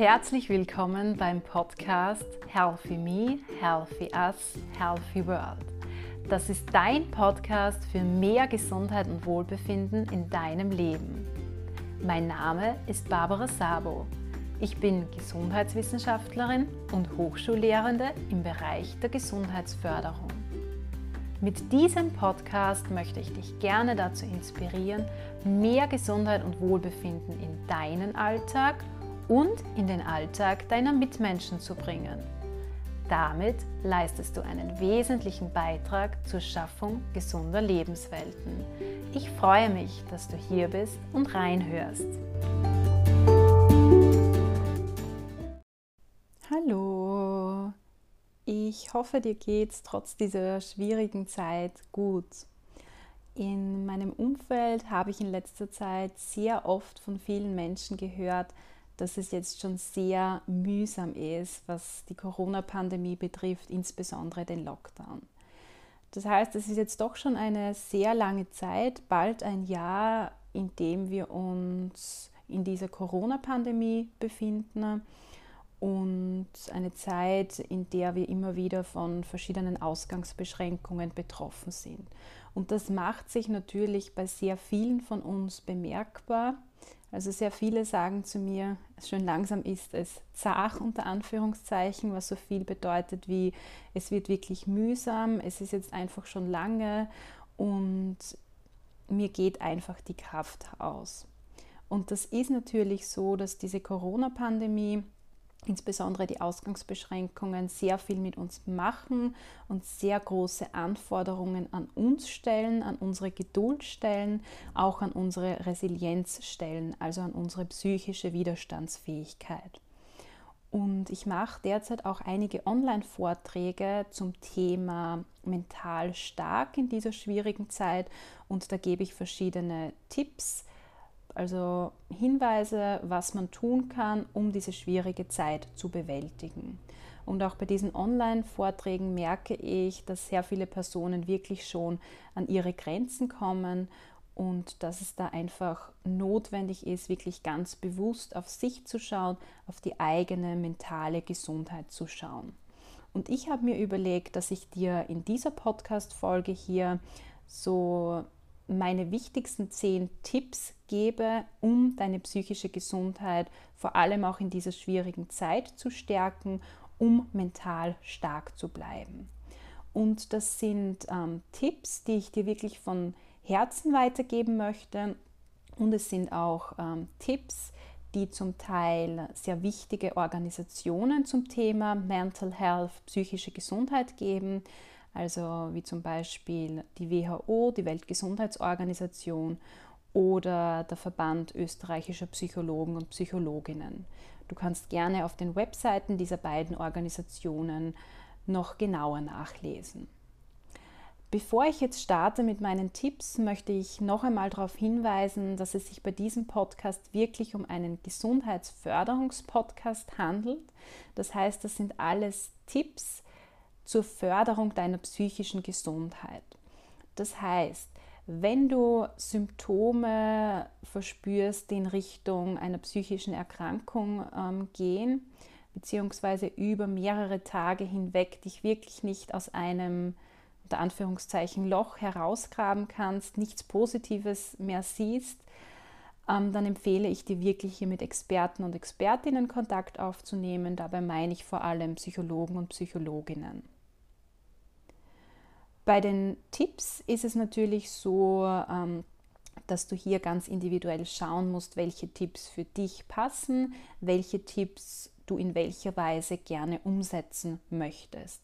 Herzlich willkommen beim Podcast Healthy Me, Healthy Us, Healthy World. Das ist dein Podcast für mehr Gesundheit und Wohlbefinden in deinem Leben. Mein Name ist Barbara Sabo. Ich bin Gesundheitswissenschaftlerin und Hochschullehrende im Bereich der Gesundheitsförderung. Mit diesem Podcast möchte ich dich gerne dazu inspirieren, mehr Gesundheit und Wohlbefinden in deinen Alltag und in den Alltag deiner Mitmenschen zu bringen. Damit leistest du einen wesentlichen Beitrag zur Schaffung gesunder Lebenswelten. Ich freue mich, dass du hier bist und reinhörst. Hallo, ich hoffe, dir geht's trotz dieser schwierigen Zeit gut. In meinem Umfeld habe ich in letzter Zeit sehr oft von vielen Menschen gehört, dass es jetzt schon sehr mühsam ist, was die Corona-Pandemie betrifft, insbesondere den Lockdown. Das heißt, es ist jetzt doch schon eine sehr lange Zeit, bald ein Jahr, in dem wir uns in dieser Corona-Pandemie befinden und eine Zeit, in der wir immer wieder von verschiedenen Ausgangsbeschränkungen betroffen sind. Und das macht sich natürlich bei sehr vielen von uns bemerkbar. Also sehr viele sagen zu mir, schön langsam ist es zart unter Anführungszeichen, was so viel bedeutet wie es wird wirklich mühsam, es ist jetzt einfach schon lange und mir geht einfach die Kraft aus. Und das ist natürlich so, dass diese Corona-Pandemie insbesondere die Ausgangsbeschränkungen sehr viel mit uns machen und sehr große Anforderungen an uns stellen, an unsere Geduld stellen, auch an unsere Resilienz stellen, also an unsere psychische Widerstandsfähigkeit. Und ich mache derzeit auch einige Online-Vorträge zum Thema mental stark in dieser schwierigen Zeit und da gebe ich verschiedene Tipps, also Hinweise, was man tun kann, um diese schwierige Zeit zu bewältigen. Und auch bei diesen Online-Vorträgen merke ich, dass sehr viele Personen wirklich schon an ihre Grenzen kommen und dass es da einfach notwendig ist, wirklich ganz bewusst auf sich zu schauen, auf die eigene mentale Gesundheit zu schauen. Und ich habe mir überlegt, dass ich dir in dieser Podcast-Folge hier so meine wichtigsten zehn Tipps gebe, um deine psychische Gesundheit vor allem auch in dieser schwierigen Zeit zu stärken, um mental stark zu bleiben. Und das sind ähm, Tipps, die ich dir wirklich von Herzen weitergeben möchte. Und es sind auch ähm, Tipps, die zum Teil sehr wichtige Organisationen zum Thema Mental Health, psychische Gesundheit geben also wie zum Beispiel die WHO, die Weltgesundheitsorganisation oder der Verband österreichischer Psychologen und Psychologinnen. Du kannst gerne auf den Webseiten dieser beiden Organisationen noch genauer nachlesen. Bevor ich jetzt starte mit meinen Tipps, möchte ich noch einmal darauf hinweisen, dass es sich bei diesem Podcast wirklich um einen Gesundheitsförderungspodcast handelt. Das heißt, das sind alles Tipps, zur Förderung deiner psychischen Gesundheit. Das heißt, wenn du Symptome verspürst, die in Richtung einer psychischen Erkrankung ähm, gehen, beziehungsweise über mehrere Tage hinweg dich wirklich nicht aus einem unter Anführungszeichen Loch herausgraben kannst, nichts Positives mehr siehst, ähm, dann empfehle ich dir wirklich hier mit Experten und Expertinnen Kontakt aufzunehmen. Dabei meine ich vor allem Psychologen und Psychologinnen. Bei den Tipps ist es natürlich so, ähm, dass du hier ganz individuell schauen musst, welche Tipps für dich passen, welche Tipps du in welcher Weise gerne umsetzen möchtest.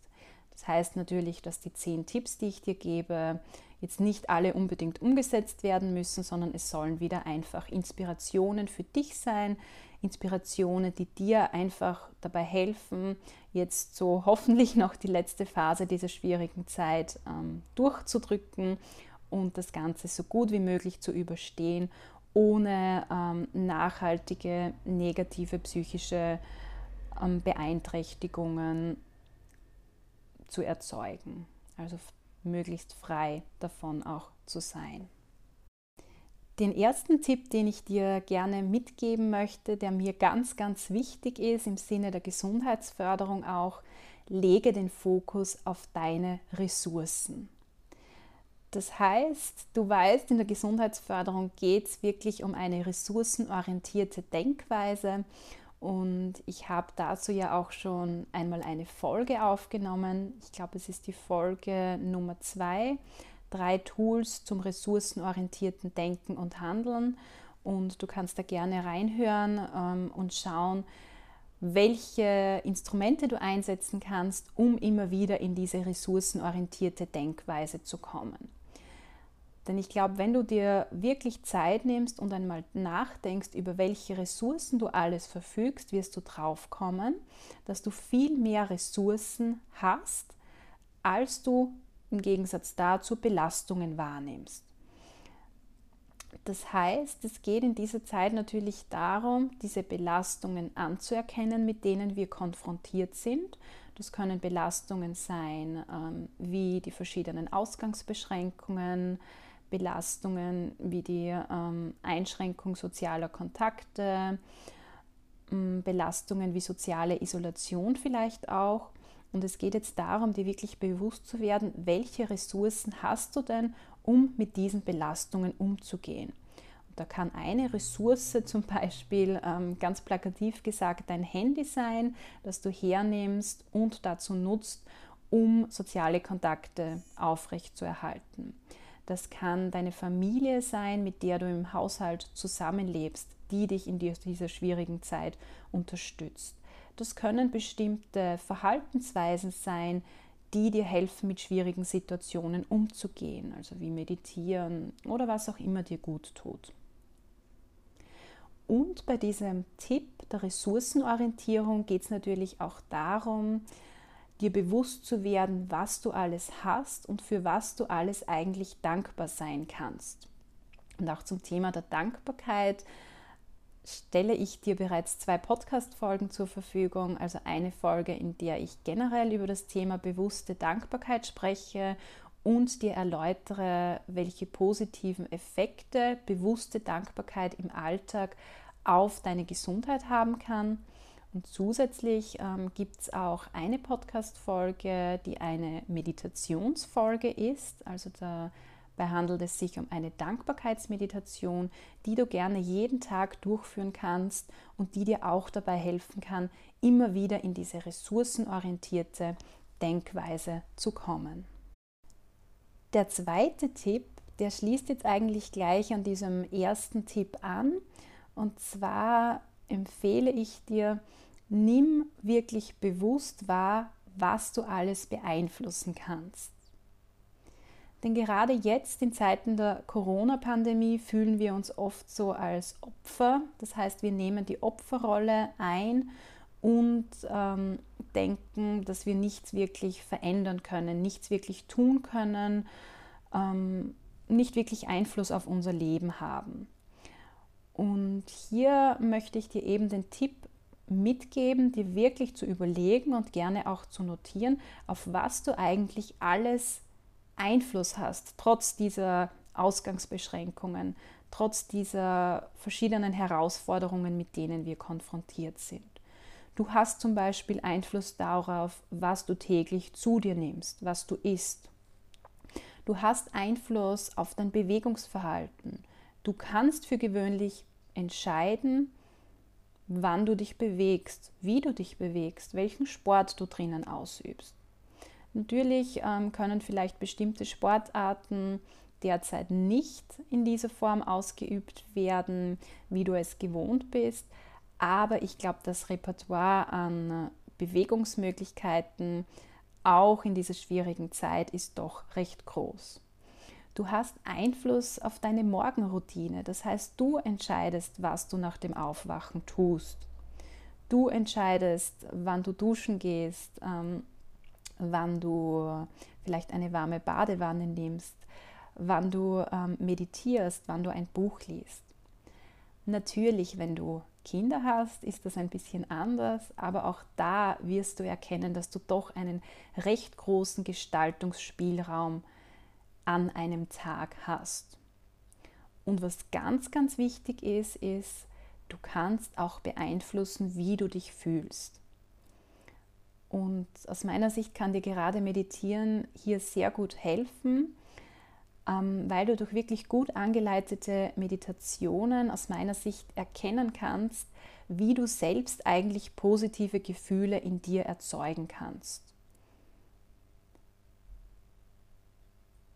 Das heißt natürlich, dass die zehn Tipps, die ich dir gebe, jetzt nicht alle unbedingt umgesetzt werden müssen, sondern es sollen wieder einfach Inspirationen für dich sein, Inspirationen, die dir einfach dabei helfen, jetzt so hoffentlich noch die letzte Phase dieser schwierigen Zeit ähm, durchzudrücken und das Ganze so gut wie möglich zu überstehen, ohne ähm, nachhaltige negative psychische ähm, Beeinträchtigungen zu erzeugen. Also möglichst frei davon auch zu sein. Den ersten Tipp, den ich dir gerne mitgeben möchte, der mir ganz, ganz wichtig ist im Sinne der Gesundheitsförderung auch, lege den Fokus auf deine Ressourcen. Das heißt, du weißt, in der Gesundheitsförderung geht es wirklich um eine ressourcenorientierte Denkweise und ich habe dazu ja auch schon einmal eine Folge aufgenommen. Ich glaube, es ist die Folge Nummer zwei. Drei Tools zum ressourcenorientierten Denken und Handeln. Und du kannst da gerne reinhören ähm, und schauen, welche Instrumente du einsetzen kannst, um immer wieder in diese ressourcenorientierte Denkweise zu kommen. Denn ich glaube, wenn du dir wirklich Zeit nimmst und einmal nachdenkst, über welche Ressourcen du alles verfügst, wirst du drauf kommen, dass du viel mehr Ressourcen hast, als du im Gegensatz dazu Belastungen wahrnimmst. Das heißt, es geht in dieser Zeit natürlich darum, diese Belastungen anzuerkennen, mit denen wir konfrontiert sind. Das können Belastungen sein, ähm, wie die verschiedenen Ausgangsbeschränkungen, Belastungen wie die ähm, Einschränkung sozialer Kontakte, Belastungen wie soziale Isolation vielleicht auch. Und es geht jetzt darum, dir wirklich bewusst zu werden, welche Ressourcen hast du denn, um mit diesen Belastungen umzugehen. Und da kann eine Ressource zum Beispiel ähm, ganz plakativ gesagt dein Handy sein, das du hernimmst und dazu nutzt, um soziale Kontakte aufrechtzuerhalten. Das kann deine Familie sein, mit der du im Haushalt zusammenlebst, die dich in dieser schwierigen Zeit unterstützt. Das können bestimmte Verhaltensweisen sein, die dir helfen, mit schwierigen Situationen umzugehen, also wie meditieren oder was auch immer dir gut tut. Und bei diesem Tipp der Ressourcenorientierung geht es natürlich auch darum, dir bewusst zu werden, was du alles hast und für was du alles eigentlich dankbar sein kannst. Und auch zum Thema der Dankbarkeit stelle ich dir bereits zwei Podcast-Folgen zur Verfügung. Also eine Folge, in der ich generell über das Thema bewusste Dankbarkeit spreche und dir erläutere, welche positiven Effekte bewusste Dankbarkeit im Alltag auf deine Gesundheit haben kann. Und zusätzlich ähm, gibt es auch eine Podcast-Folge, die eine Meditationsfolge ist. Also dabei handelt es sich um eine Dankbarkeitsmeditation, die du gerne jeden Tag durchführen kannst und die dir auch dabei helfen kann, immer wieder in diese ressourcenorientierte Denkweise zu kommen. Der zweite Tipp, der schließt jetzt eigentlich gleich an diesem ersten Tipp an. Und zwar empfehle ich dir, nimm wirklich bewusst wahr, was du alles beeinflussen kannst. Denn gerade jetzt in Zeiten der Corona-Pandemie fühlen wir uns oft so als Opfer. Das heißt, wir nehmen die Opferrolle ein und ähm, denken, dass wir nichts wirklich verändern können, nichts wirklich tun können, ähm, nicht wirklich Einfluss auf unser Leben haben. Und hier möchte ich dir eben den Tipp mitgeben, dir wirklich zu überlegen und gerne auch zu notieren, auf was du eigentlich alles Einfluss hast, trotz dieser Ausgangsbeschränkungen, trotz dieser verschiedenen Herausforderungen, mit denen wir konfrontiert sind. Du hast zum Beispiel Einfluss darauf, was du täglich zu dir nimmst, was du isst. Du hast Einfluss auf dein Bewegungsverhalten. Du kannst für gewöhnlich entscheiden, wann du dich bewegst, wie du dich bewegst, welchen Sport du drinnen ausübst. Natürlich ähm, können vielleicht bestimmte Sportarten derzeit nicht in dieser Form ausgeübt werden, wie du es gewohnt bist, aber ich glaube, das Repertoire an Bewegungsmöglichkeiten auch in dieser schwierigen Zeit ist doch recht groß. Du hast Einfluss auf deine Morgenroutine. Das heißt, du entscheidest, was du nach dem Aufwachen tust. Du entscheidest, wann du duschen gehst, ähm, wann du vielleicht eine warme Badewanne nimmst, wann du ähm, meditierst, wann du ein Buch liest. Natürlich, wenn du Kinder hast, ist das ein bisschen anders, aber auch da wirst du erkennen, dass du doch einen recht großen Gestaltungsspielraum an einem Tag hast. Und was ganz, ganz wichtig ist, ist, du kannst auch beeinflussen, wie du dich fühlst. Und aus meiner Sicht kann dir gerade Meditieren hier sehr gut helfen, ähm, weil du durch wirklich gut angeleitete Meditationen aus meiner Sicht erkennen kannst, wie du selbst eigentlich positive Gefühle in dir erzeugen kannst.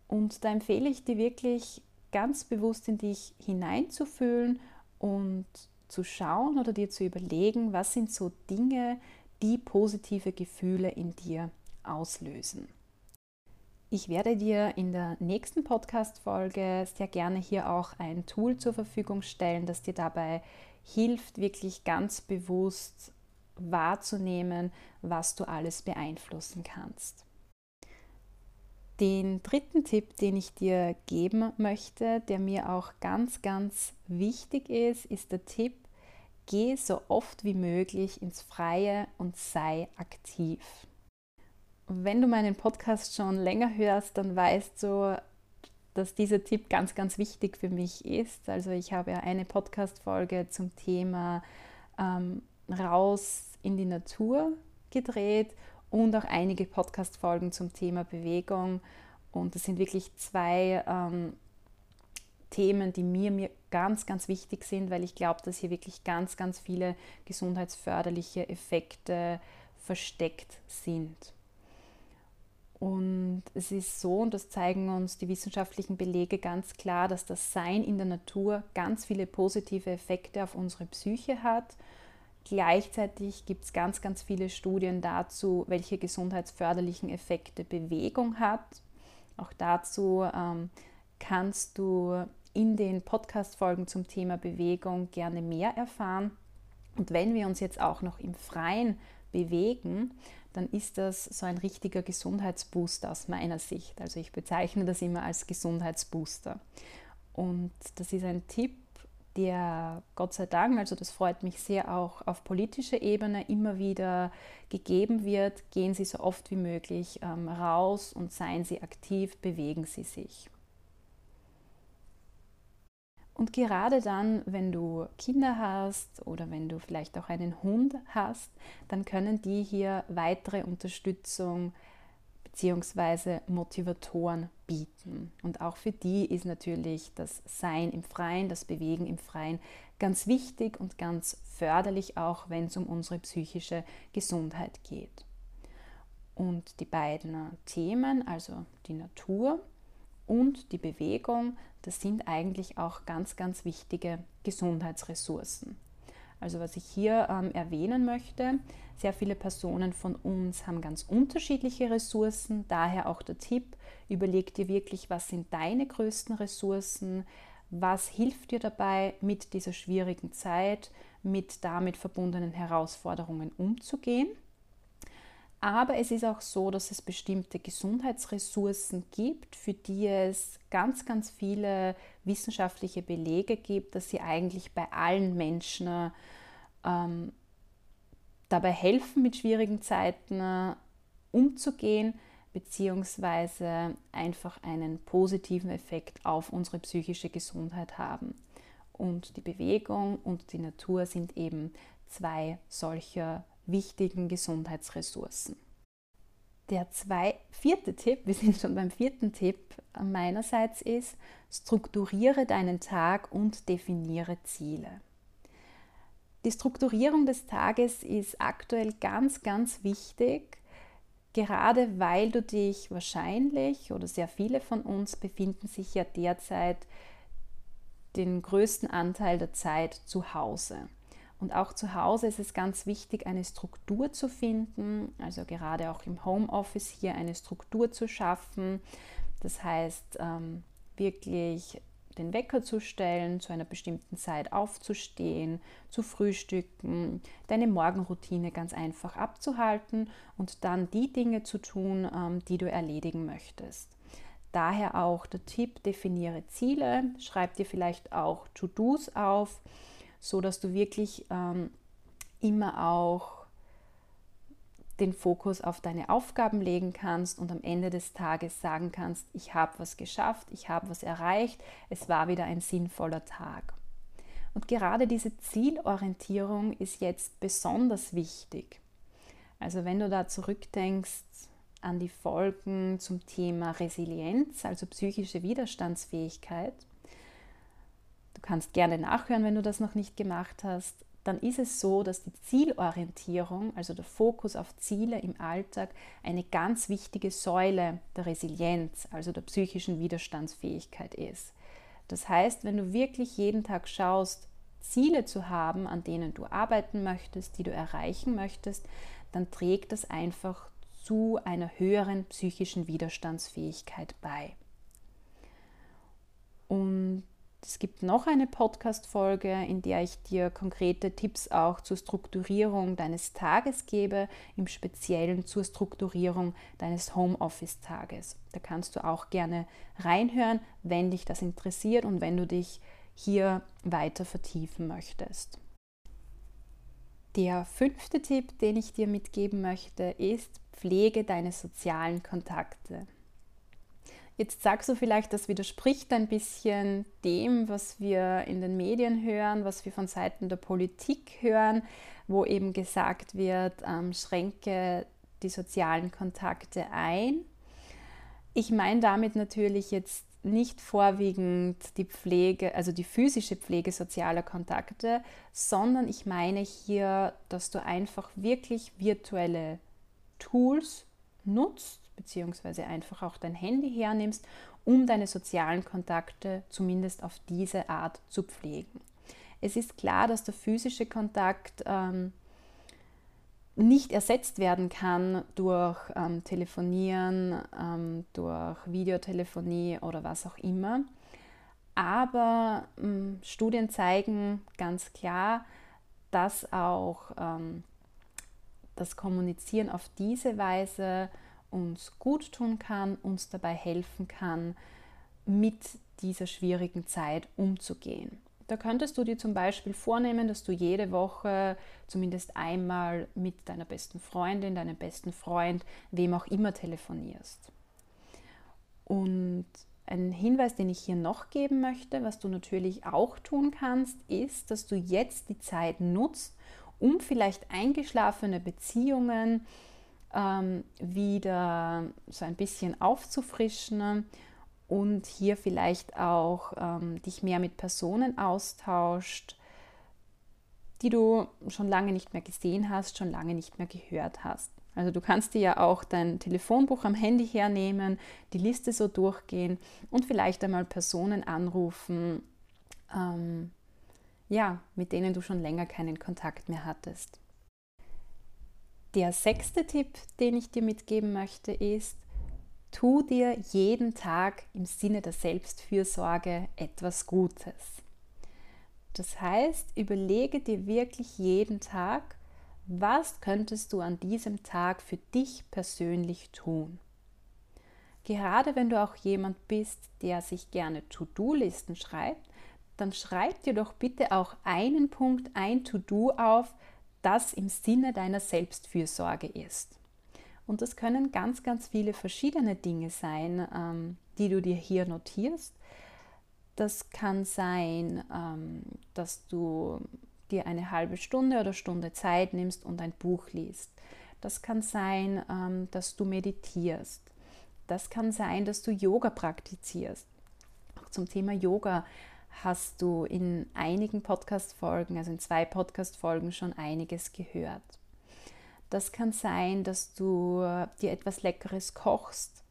Und da empfehle ich dir wirklich ganz bewusst in dich hineinzufühlen und zu schauen oder dir zu überlegen, was sind so Dinge, die positive Gefühle in dir auslösen. Ich werde dir in der nächsten Podcast-Folge sehr gerne hier auch ein Tool zur Verfügung stellen, das dir dabei hilft, wirklich ganz bewusst wahrzunehmen, was du alles beeinflussen kannst. Den dritten Tipp, den ich dir geben möchte, der mir auch ganz, ganz wichtig ist, ist der Tipp, geh so oft wie möglich ins Freie und sei aktiv. Wenn du meinen Podcast schon länger hörst, dann weißt du, dass dieser Tipp ganz, ganz wichtig für mich ist. Also ich habe ja eine Podcast-Folge zum Thema ähm, raus in die Natur gedreht und auch einige Podcast-Folgen zum Thema Bewegung. Und das sind wirklich zwei ähm, Themen, die mir, mir ganz, ganz wichtig sind, weil ich glaube, dass hier wirklich ganz, ganz viele gesundheitsförderliche Effekte versteckt sind. Und es ist so, und das zeigen uns die wissenschaftlichen Belege ganz klar, dass das Sein in der Natur ganz viele positive Effekte auf unsere Psyche hat. Gleichzeitig gibt es ganz, ganz viele Studien dazu, welche gesundheitsförderlichen Effekte Bewegung hat. Auch dazu ähm, kannst du in den Podcast-Folgen zum Thema Bewegung gerne mehr erfahren. Und wenn wir uns jetzt auch noch im Freien bewegen, dann ist das so ein richtiger Gesundheitsbooster aus meiner Sicht. Also ich bezeichne das immer als Gesundheitsbooster. Und das ist ein Tipp, der Gott sei Dank, also das freut mich sehr, auch auf politischer Ebene immer wieder gegeben wird. Gehen Sie so oft wie möglich ähm, raus und seien Sie aktiv, bewegen Sie sich. Und gerade dann, wenn du Kinder hast oder wenn du vielleicht auch einen Hund hast, dann können die hier weitere Unterstützung bzw. Motivatoren bieten. Und auch für die ist natürlich das Sein im Freien, das Bewegen im Freien ganz wichtig und ganz förderlich, auch wenn es um unsere psychische Gesundheit geht. Und die beiden Themen, also die Natur und die Bewegung, das sind eigentlich auch ganz, ganz wichtige Gesundheitsressourcen. Also was ich hier ähm, erwähnen möchte, sehr viele Personen von uns haben ganz unterschiedliche Ressourcen, daher auch der Tipp, überleg dir wirklich, was sind deine größten Ressourcen, was hilft dir dabei, mit dieser schwierigen Zeit, mit damit verbundenen Herausforderungen umzugehen. Aber es ist auch so, dass es bestimmte Gesundheitsressourcen gibt, für die es ganz, ganz viele wissenschaftliche Belege gibt, dass sie eigentlich bei allen Menschen ähm, dabei helfen, mit schwierigen Zeiten äh, umzugehen, beziehungsweise einfach einen positiven Effekt auf unsere psychische Gesundheit haben. Und die Bewegung und die Natur sind eben zwei solcher wichtigen Gesundheitsressourcen. Der zwei, vierte Tipp, wir sind schon beim vierten Tipp meinerseits ist, strukturiere deinen Tag und definiere Ziele. Die Strukturierung des Tages ist aktuell ganz, ganz wichtig, gerade weil du dich wahrscheinlich oder sehr viele von uns befinden sich ja derzeit den größten Anteil der Zeit zu Hause. Und auch zu Hause ist es ganz wichtig, eine Struktur zu finden, also gerade auch im Homeoffice hier eine Struktur zu schaffen. Das heißt, ähm, wirklich den Wecker zu stellen, zu einer bestimmten Zeit aufzustehen, zu frühstücken, deine Morgenroutine ganz einfach abzuhalten und dann die Dinge zu tun, ähm, die du erledigen möchtest. Daher auch der Tipp, definiere Ziele, schreib dir vielleicht auch To-Dos auf so dass du wirklich ähm, immer auch den Fokus auf deine Aufgaben legen kannst und am Ende des Tages sagen kannst, ich habe was geschafft, ich habe was erreicht, es war wieder ein sinnvoller Tag. Und gerade diese Zielorientierung ist jetzt besonders wichtig. Also wenn du da zurückdenkst an die Folgen zum Thema Resilienz, also psychische Widerstandsfähigkeit, du kannst gerne nachhören, wenn du das noch nicht gemacht hast, dann ist es so, dass die Zielorientierung, also der Fokus auf Ziele im Alltag, eine ganz wichtige Säule der Resilienz, also der psychischen Widerstandsfähigkeit ist. Das heißt, wenn du wirklich jeden Tag schaust, Ziele zu haben, an denen du arbeiten möchtest, die du erreichen möchtest, dann trägt das einfach zu einer höheren psychischen Widerstandsfähigkeit bei. Und es gibt noch eine Podcast-Folge, in der ich dir konkrete Tipps auch zur Strukturierung deines Tages gebe, im Speziellen zur Strukturierung deines Homeoffice-Tages. Da kannst du auch gerne reinhören, wenn dich das interessiert und wenn du dich hier weiter vertiefen möchtest. Der fünfte Tipp, den ich dir mitgeben möchte, ist, pflege deine sozialen Kontakte. Jetzt sagst du vielleicht, das widerspricht ein bisschen dem, was wir in den Medien hören, was wir von Seiten der Politik hören, wo eben gesagt wird, ähm, schränke die sozialen Kontakte ein. Ich meine damit natürlich jetzt nicht vorwiegend die Pflege, also die physische Pflege sozialer Kontakte, sondern ich meine hier, dass du einfach wirklich virtuelle Tools nutzt, beziehungsweise einfach auch dein Handy hernimmst, um deine sozialen Kontakte zumindest auf diese Art zu pflegen. Es ist klar, dass der physische Kontakt ähm, nicht ersetzt werden kann durch ähm, Telefonieren, ähm, durch Videotelefonie oder was auch immer. Aber ähm, Studien zeigen ganz klar, dass auch ähm, das Kommunizieren auf diese Weise uns gut tun kann, uns dabei helfen kann, mit dieser schwierigen Zeit umzugehen. Da könntest du dir zum Beispiel vornehmen, dass du jede Woche zumindest einmal mit deiner besten Freundin, deinem besten Freund, wem auch immer telefonierst. Und ein Hinweis, den ich hier noch geben möchte, was du natürlich auch tun kannst, ist, dass du jetzt die Zeit nutzt, um vielleicht eingeschlafene Beziehungen ähm, wieder so ein bisschen aufzufrischen und hier vielleicht auch ähm, dich mehr mit Personen austauscht, die du schon lange nicht mehr gesehen hast, schon lange nicht mehr gehört hast. Also du kannst dir ja auch dein Telefonbuch am Handy hernehmen, die Liste so durchgehen und vielleicht einmal Personen anrufen, ähm, ja, mit denen du schon länger keinen Kontakt mehr hattest. Der sechste Tipp, den ich dir mitgeben möchte, ist, tu dir jeden Tag im Sinne der Selbstfürsorge etwas Gutes. Das heißt, überlege dir wirklich jeden Tag, was könntest du an diesem Tag für dich persönlich tun. Gerade wenn du auch jemand bist, der sich gerne To-Do-Listen schreibt, dann schreib dir doch bitte auch einen Punkt, ein To-Do auf, das im Sinne deiner Selbstfürsorge ist. Und das können ganz, ganz viele verschiedene Dinge sein, ähm, die du dir hier notierst. Das kann sein, ähm, dass du dir eine halbe Stunde oder Stunde Zeit nimmst und ein Buch liest. Das kann sein, ähm, dass du meditierst. Das kann sein, dass du Yoga praktizierst. Auch zum Thema Yoga hast du in einigen Podcast-Folgen, also in zwei Podcast-Folgen schon einiges gehört. Das kann sein, dass du dir etwas Leckeres kochst.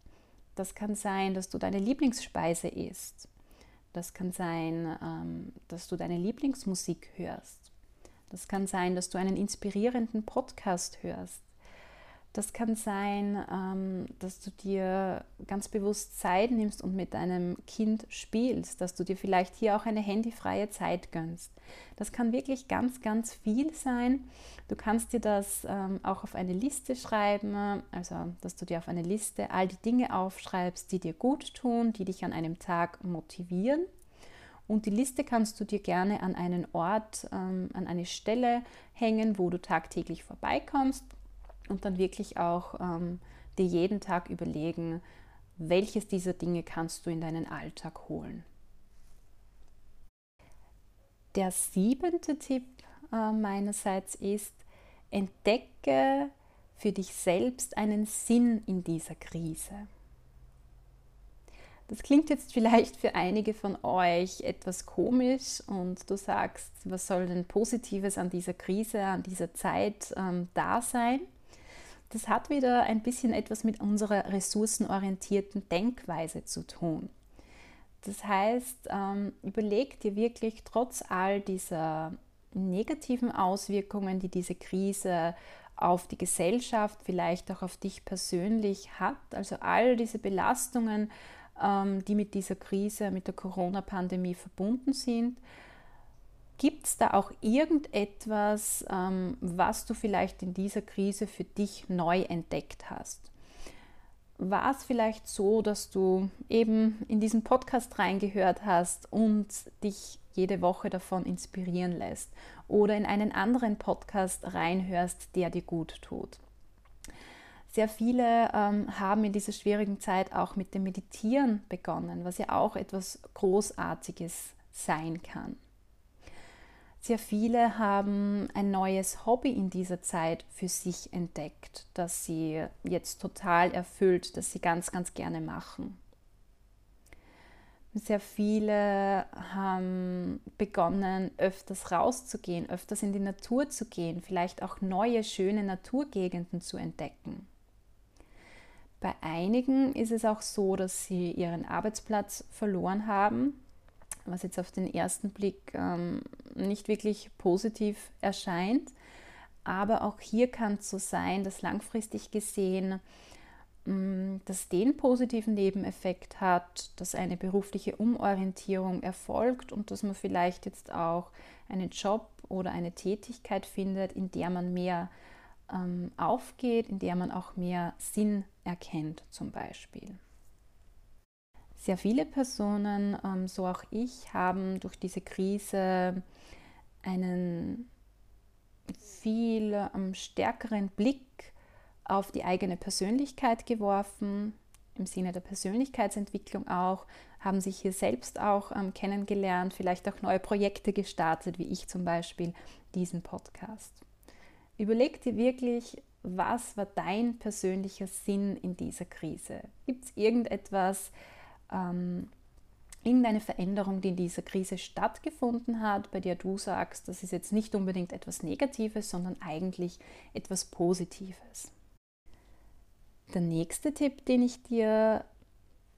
Das kann sein, dass du deine Lieblingsspeise isst. Das kann sein, ähm, dass du deine Lieblingsmusik hörst. Das kann sein, dass du einen inspirierenden Podcast hörst. Das kann sein, ähm, dass du dir ganz bewusst Zeit nimmst und mit deinem Kind spielst, dass du dir vielleicht hier auch eine handyfreie Zeit gönnst. Das kann wirklich ganz, ganz viel sein. Du kannst dir das ähm, auch auf eine Liste schreiben, also dass du dir auf eine Liste all die Dinge aufschreibst, die dir gut tun, die dich an einem Tag motivieren. Und die Liste kannst du dir gerne an einen Ort, ähm, an eine Stelle hängen, wo du tagtäglich vorbeikommst und dann wirklich auch ähm, dir jeden Tag überlegen, welches dieser Dinge kannst du in deinen Alltag holen. Der siebente Tipp äh, meinerseits ist, entdecke für dich selbst einen Sinn in dieser Krise. Das klingt jetzt vielleicht für einige von euch etwas komisch und du sagst, was soll denn Positives an dieser Krise, an dieser Zeit ähm, da sein? Das hat wieder ein bisschen etwas mit unserer ressourcenorientierten Denkweise zu tun. Das heißt, ähm, überleg dir wirklich trotz all dieser negativen Auswirkungen, die diese Krise auf die Gesellschaft, vielleicht auch auf dich persönlich hat, also all diese Belastungen, ähm, die mit dieser Krise, mit der Corona-Pandemie verbunden sind. Gibt es da auch irgendetwas, ähm, was du vielleicht in dieser Krise für dich neu entdeckt hast? War es vielleicht so, dass du eben in diesen Podcast reingehört hast und dich jede Woche davon inspirieren lässt oder in einen anderen Podcast reinhörst, der dir gut tut? Sehr viele ähm, haben in dieser schwierigen Zeit auch mit dem Meditieren begonnen, was ja auch etwas Großartiges sein kann. Sehr viele haben ein neues Hobby in dieser Zeit für sich entdeckt, das sie jetzt total erfüllt, das sie ganz, ganz gerne machen. Sehr viele haben begonnen, öfters rauszugehen, öfters in die Natur zu gehen, vielleicht auch neue, schöne Naturgegenden zu entdecken. Bei einigen ist es auch so, dass sie ihren Arbeitsplatz verloren haben, was jetzt auf den ersten Blick ähm, nicht wirklich positiv erscheint. Aber auch hier kann es so sein, dass langfristig gesehen ähm, das den positiven Nebeneffekt hat, dass eine berufliche Umorientierung erfolgt und dass man vielleicht jetzt auch einen Job oder eine Tätigkeit findet, in der man mehr ähm, aufgeht, in der man auch mehr Sinn erkennt zum Beispiel. Sehr viele Personen, ähm, so auch ich, haben durch diese Krise einen viel ähm, stärkeren Blick auf die eigene Persönlichkeit geworfen, im Sinne der Persönlichkeitsentwicklung auch, haben sich hier selbst auch ähm, kennengelernt, vielleicht auch neue Projekte gestartet, wie ich zum Beispiel diesen Podcast. Überleg dir wirklich, was war dein persönlicher Sinn in dieser Krise? Gibt es irgendetwas, ähm, irgendeine Veränderung, die in dieser Krise stattgefunden hat, bei der du sagst, das ist jetzt nicht unbedingt etwas Negatives, sondern eigentlich etwas Positives? Der nächste Tipp, den ich dir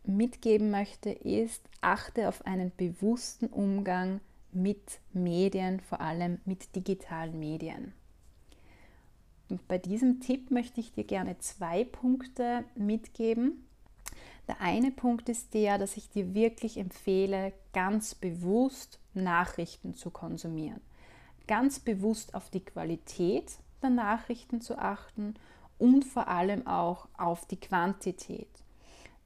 mitgeben möchte, ist, achte auf einen bewussten Umgang mit Medien, vor allem mit digitalen Medien. Und bei diesem Tipp möchte ich dir gerne zwei Punkte mitgeben. Der eine Punkt ist der, dass ich dir wirklich empfehle, ganz bewusst Nachrichten zu konsumieren. Ganz bewusst auf die Qualität der Nachrichten zu achten und vor allem auch auf die Quantität.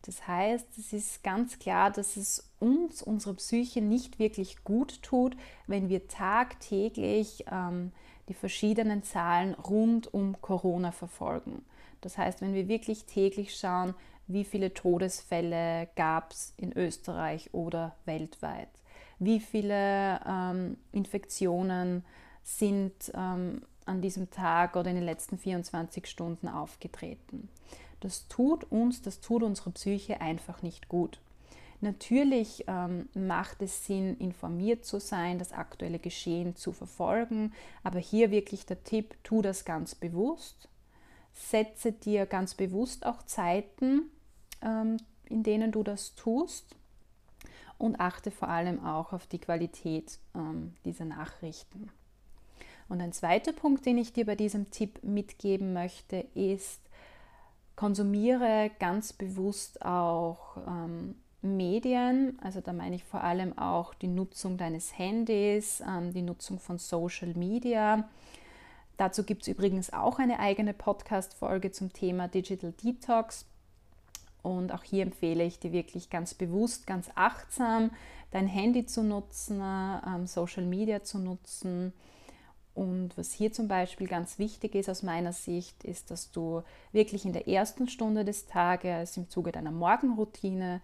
Das heißt, es ist ganz klar, dass es uns, unserer Psyche nicht wirklich gut tut, wenn wir tagtäglich ähm, die verschiedenen Zahlen rund um Corona verfolgen. Das heißt, wenn wir wirklich täglich schauen, wie viele Todesfälle gab es in Österreich oder weltweit, wie viele ähm, Infektionen sind ähm, an diesem Tag oder in den letzten 24 Stunden aufgetreten. Das tut uns, das tut unserer Psyche einfach nicht gut. Natürlich ähm, macht es Sinn, informiert zu sein, das aktuelle Geschehen zu verfolgen, aber hier wirklich der Tipp, tu das ganz bewusst. Setze dir ganz bewusst auch Zeiten, in denen du das tust und achte vor allem auch auf die Qualität ähm, dieser Nachrichten. Und ein zweiter Punkt, den ich dir bei diesem Tipp mitgeben möchte, ist, konsumiere ganz bewusst auch ähm, Medien, also da meine ich vor allem auch die Nutzung deines Handys, ähm, die Nutzung von Social Media. Dazu gibt es übrigens auch eine eigene Podcast-Folge zum Thema Digital Detox. Und auch hier empfehle ich dir wirklich ganz bewusst, ganz achtsam dein Handy zu nutzen, ähm, Social Media zu nutzen Und was hier zum Beispiel ganz wichtig ist aus meiner Sicht, ist, dass du wirklich in der ersten Stunde des Tages im Zuge deiner Morgenroutine,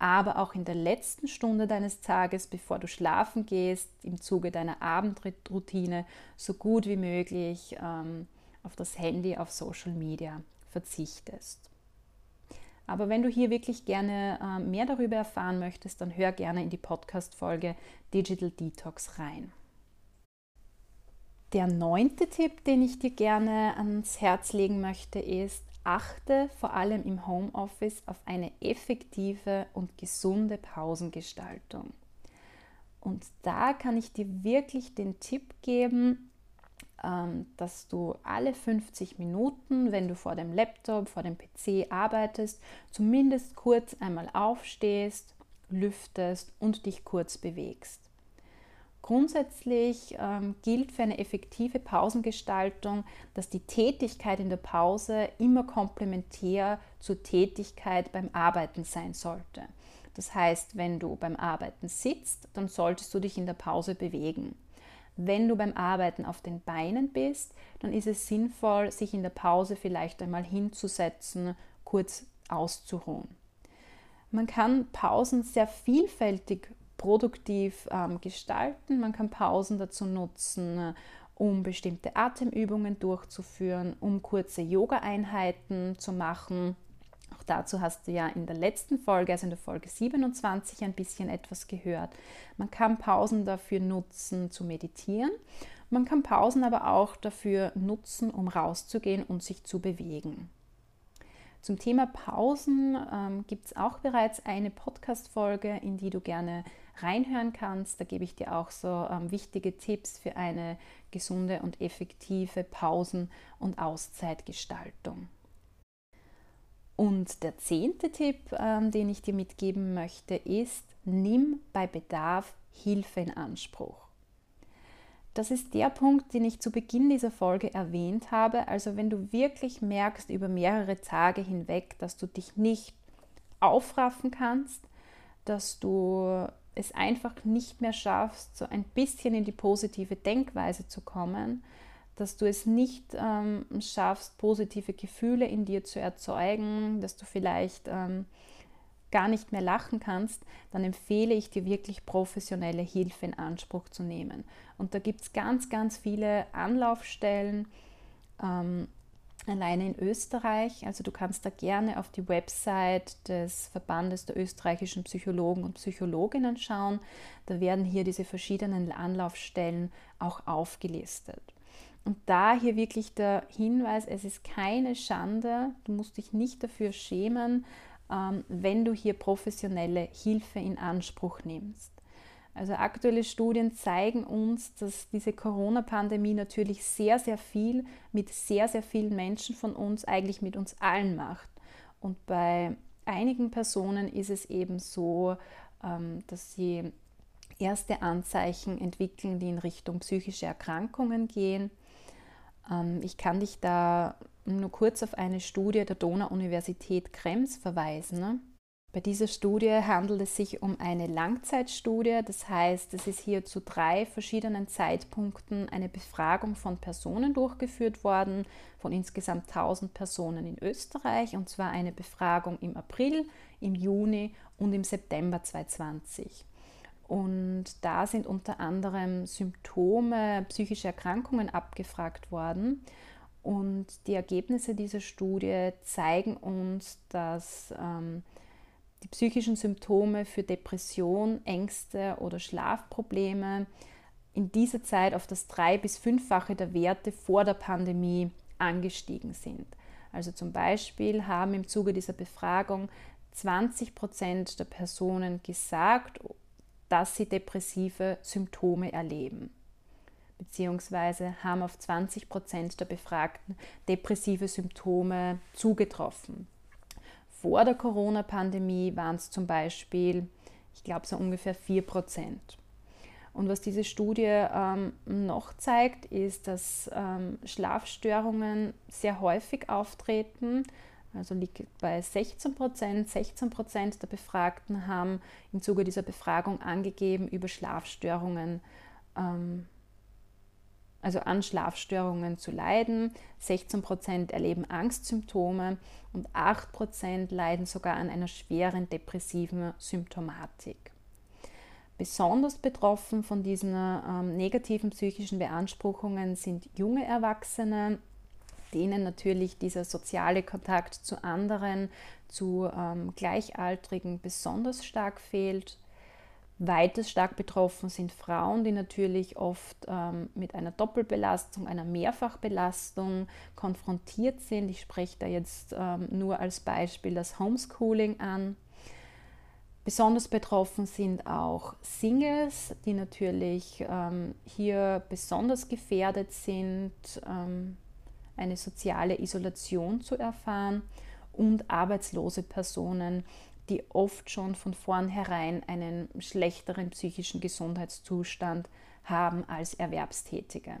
aber auch in der letzten Stunde deines Tages, bevor du schlafen gehst, im Zuge deiner Abendroutine so gut wie möglich ähm, auf das Handy, auf Social Media verzichtest. Aber wenn du hier wirklich gerne äh, mehr darüber erfahren möchtest, dann hör gerne in die Podcast-Folge Digital Detox rein. Der neunte Tipp, den ich dir gerne ans Herz legen möchte, ist, achte vor allem im Homeoffice auf eine effektive und gesunde Pausengestaltung. Und da kann ich dir wirklich den Tipp geben, dass du alle 50 Minuten, wenn du vor dem Laptop, vor dem PC arbeitest, zumindest kurz einmal aufstehst, lüftest und dich kurz bewegst. Grundsätzlich ähm, gilt für eine effektive Pausengestaltung, dass die Tätigkeit in der Pause immer komplementär zur Tätigkeit beim Arbeiten sein sollte. Das heißt, wenn du beim Arbeiten sitzt, dann solltest du dich in der Pause bewegen. Wenn du beim Arbeiten auf den Beinen bist, dann ist es sinnvoll, sich in der Pause vielleicht einmal hinzusetzen, kurz auszuruhen. Man kann Pausen sehr vielfältig produktiv ähm, gestalten. Man kann Pausen dazu nutzen, um bestimmte Atemübungen durchzuführen, um kurze Yoga-Einheiten zu machen. Dazu hast du ja in der letzten Folge, also in der Folge 27, ein bisschen etwas gehört. Man kann Pausen dafür nutzen, zu meditieren. Man kann Pausen aber auch dafür nutzen, um rauszugehen und sich zu bewegen. Zum Thema Pausen ähm, gibt es auch bereits eine Podcast-Folge, in die du gerne reinhören kannst. Da gebe ich dir auch so ähm, wichtige Tipps für eine gesunde und effektive Pausen- und Auszeitgestaltung. Und der zehnte Tipp, ähm, den ich dir mitgeben möchte, ist, nimm bei Bedarf Hilfe in Anspruch. Das ist der Punkt, den ich zu Beginn dieser Folge erwähnt habe. Also wenn du wirklich merkst über mehrere Tage hinweg, dass du dich nicht aufraffen kannst, dass du es einfach nicht mehr schaffst, so ein bisschen in die positive Denkweise zu kommen, dass du es nicht ähm, schaffst, positive Gefühle in dir zu erzeugen, dass du vielleicht ähm, gar nicht mehr lachen kannst, dann empfehle ich dir wirklich professionelle Hilfe in Anspruch zu nehmen. Und da gibt es ganz, ganz viele Anlaufstellen. Ähm, alleine in Österreich. Also du kannst da gerne auf die Website des Verbandes der österreichischen Psychologen und Psychologinnen schauen. Da werden hier diese verschiedenen Anlaufstellen auch aufgelistet. Und da hier wirklich der Hinweis, es ist keine Schande, du musst dich nicht dafür schämen, ähm, wenn du hier professionelle Hilfe in Anspruch nimmst. Also aktuelle Studien zeigen uns, dass diese Corona-Pandemie natürlich sehr, sehr viel mit sehr, sehr vielen Menschen von uns, eigentlich mit uns allen macht. Und bei einigen Personen ist es eben so, ähm, dass sie erste Anzeichen entwickeln, die in Richtung psychische Erkrankungen gehen. Ähm, ich kann dich da nur kurz auf eine Studie der Donau-Universität Krems verweisen. Ne? Bei dieser Studie handelt es sich um eine Langzeitstudie, das heißt, es ist hier zu drei verschiedenen Zeitpunkten eine Befragung von Personen durchgeführt worden, von insgesamt 1000 Personen in Österreich, und zwar eine Befragung im April, im Juni und im September 2020. Und da sind unter anderem Symptome, psychische Erkrankungen abgefragt worden. Und die Ergebnisse dieser Studie zeigen uns, dass ähm, die psychischen Symptome für Depression, Ängste oder Schlafprobleme in dieser Zeit auf das drei- bis fünffache der Werte vor der Pandemie angestiegen sind. Also zum Beispiel haben im Zuge dieser Befragung 20 Prozent der Personen gesagt, dass sie depressive Symptome erleben beziehungsweise haben auf 20 Prozent der Befragten depressive Symptome zugetroffen. Vor der Corona-Pandemie waren es zum Beispiel, ich glaube, so ungefähr 4 Prozent. Und was diese Studie ähm, noch zeigt, ist, dass ähm, Schlafstörungen sehr häufig auftreten. Also liegt bei 16 Prozent. 16 Prozent der Befragten haben im Zuge dieser Befragung angegeben, über Schlafstörungen ähm, also an Schlafstörungen zu leiden. 16 Prozent erleben Angstsymptome und 8 Prozent leiden sogar an einer schweren depressiven Symptomatik. Besonders betroffen von diesen ähm, negativen psychischen Beanspruchungen sind junge Erwachsene, denen natürlich dieser soziale Kontakt zu anderen, zu ähm, Gleichaltrigen besonders stark fehlt. Weiters stark betroffen sind Frauen, die natürlich oft ähm, mit einer Doppelbelastung, einer Mehrfachbelastung konfrontiert sind. Ich spreche da jetzt ähm, nur als Beispiel das Homeschooling an. Besonders betroffen sind auch Singles, die natürlich ähm, hier besonders gefährdet sind, ähm, eine soziale Isolation zu erfahren und arbeitslose Personen, die oft schon von vornherein einen schlechteren psychischen Gesundheitszustand haben als Erwerbstätige.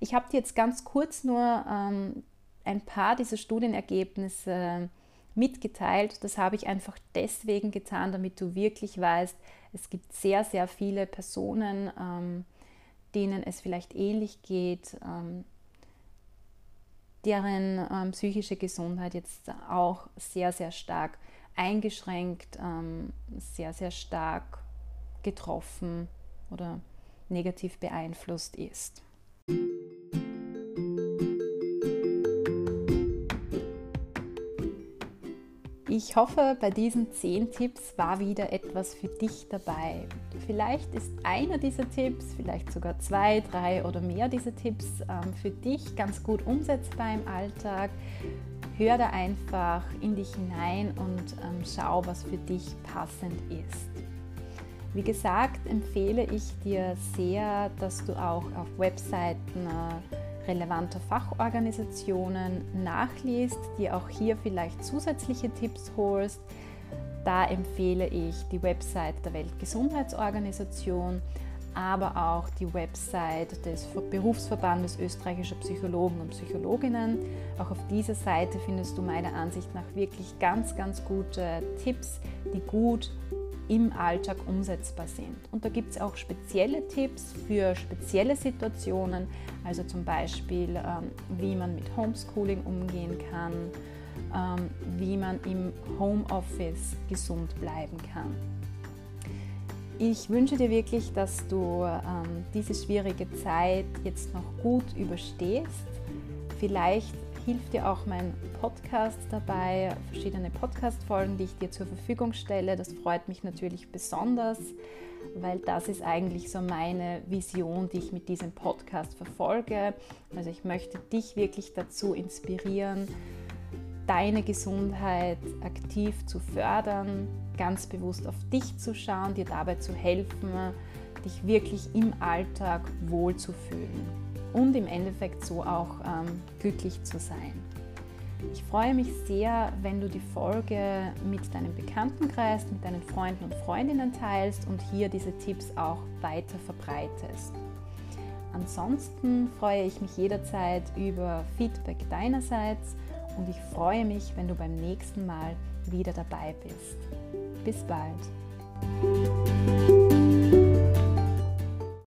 Ich habe dir jetzt ganz kurz nur ähm, ein paar dieser Studienergebnisse mitgeteilt. Das habe ich einfach deswegen getan, damit du wirklich weißt, es gibt sehr, sehr viele Personen, ähm, denen es vielleicht ähnlich geht, ähm, deren ähm, psychische Gesundheit jetzt auch sehr, sehr stark eingeschränkt, ähm, sehr, sehr stark getroffen oder negativ beeinflusst ist. Ich hoffe, bei diesen 10 Tipps war wieder etwas für dich dabei. Vielleicht ist einer dieser Tipps, vielleicht sogar zwei, drei oder mehr dieser Tipps ähm, für dich ganz gut umsetzbar im Alltag hör da einfach in dich hinein und ähm, schau, was für dich passend ist. Wie gesagt, empfehle ich dir sehr, dass du auch auf Webseiten äh, relevanter Fachorganisationen nachliest, dir auch hier vielleicht zusätzliche Tipps holst. Da empfehle ich die Website der Weltgesundheitsorganisation aber auch die Website des Berufsverbandes österreichischer Psychologen und Psychologinnen. Auch auf dieser Seite findest du meiner Ansicht nach wirklich ganz, ganz gute Tipps, die gut im Alltag umsetzbar sind. Und da gibt es auch spezielle Tipps für spezielle Situationen, also zum Beispiel, ähm, wie man mit Homeschooling umgehen kann, ähm, wie man im Homeoffice gesund bleiben kann. Ich wünsche dir wirklich, dass du ähm, diese schwierige Zeit jetzt noch gut überstehst. Vielleicht hilft dir auch mein Podcast dabei, verschiedene Podcast-Folgen, die ich dir zur Verfügung stelle. Das freut mich natürlich besonders, weil das ist eigentlich so meine Vision, die ich mit diesem Podcast verfolge. Also ich möchte dich wirklich dazu inspirieren, deine Gesundheit aktiv zu fördern, ganz bewusst auf dich zu schauen, dir dabei zu helfen, dich wirklich im Alltag wohlzufühlen und im Endeffekt so auch ähm, glücklich zu sein. Ich freue mich sehr, wenn du die Folge mit deinem Bekanntenkreis, mit deinen Freunden und Freundinnen teilst und hier diese Tipps auch weiter verbreitest. Ansonsten freue ich mich jederzeit über Feedback deinerseits und ich freue mich, wenn du beim nächsten Mal wieder dabei bist. Bis bald.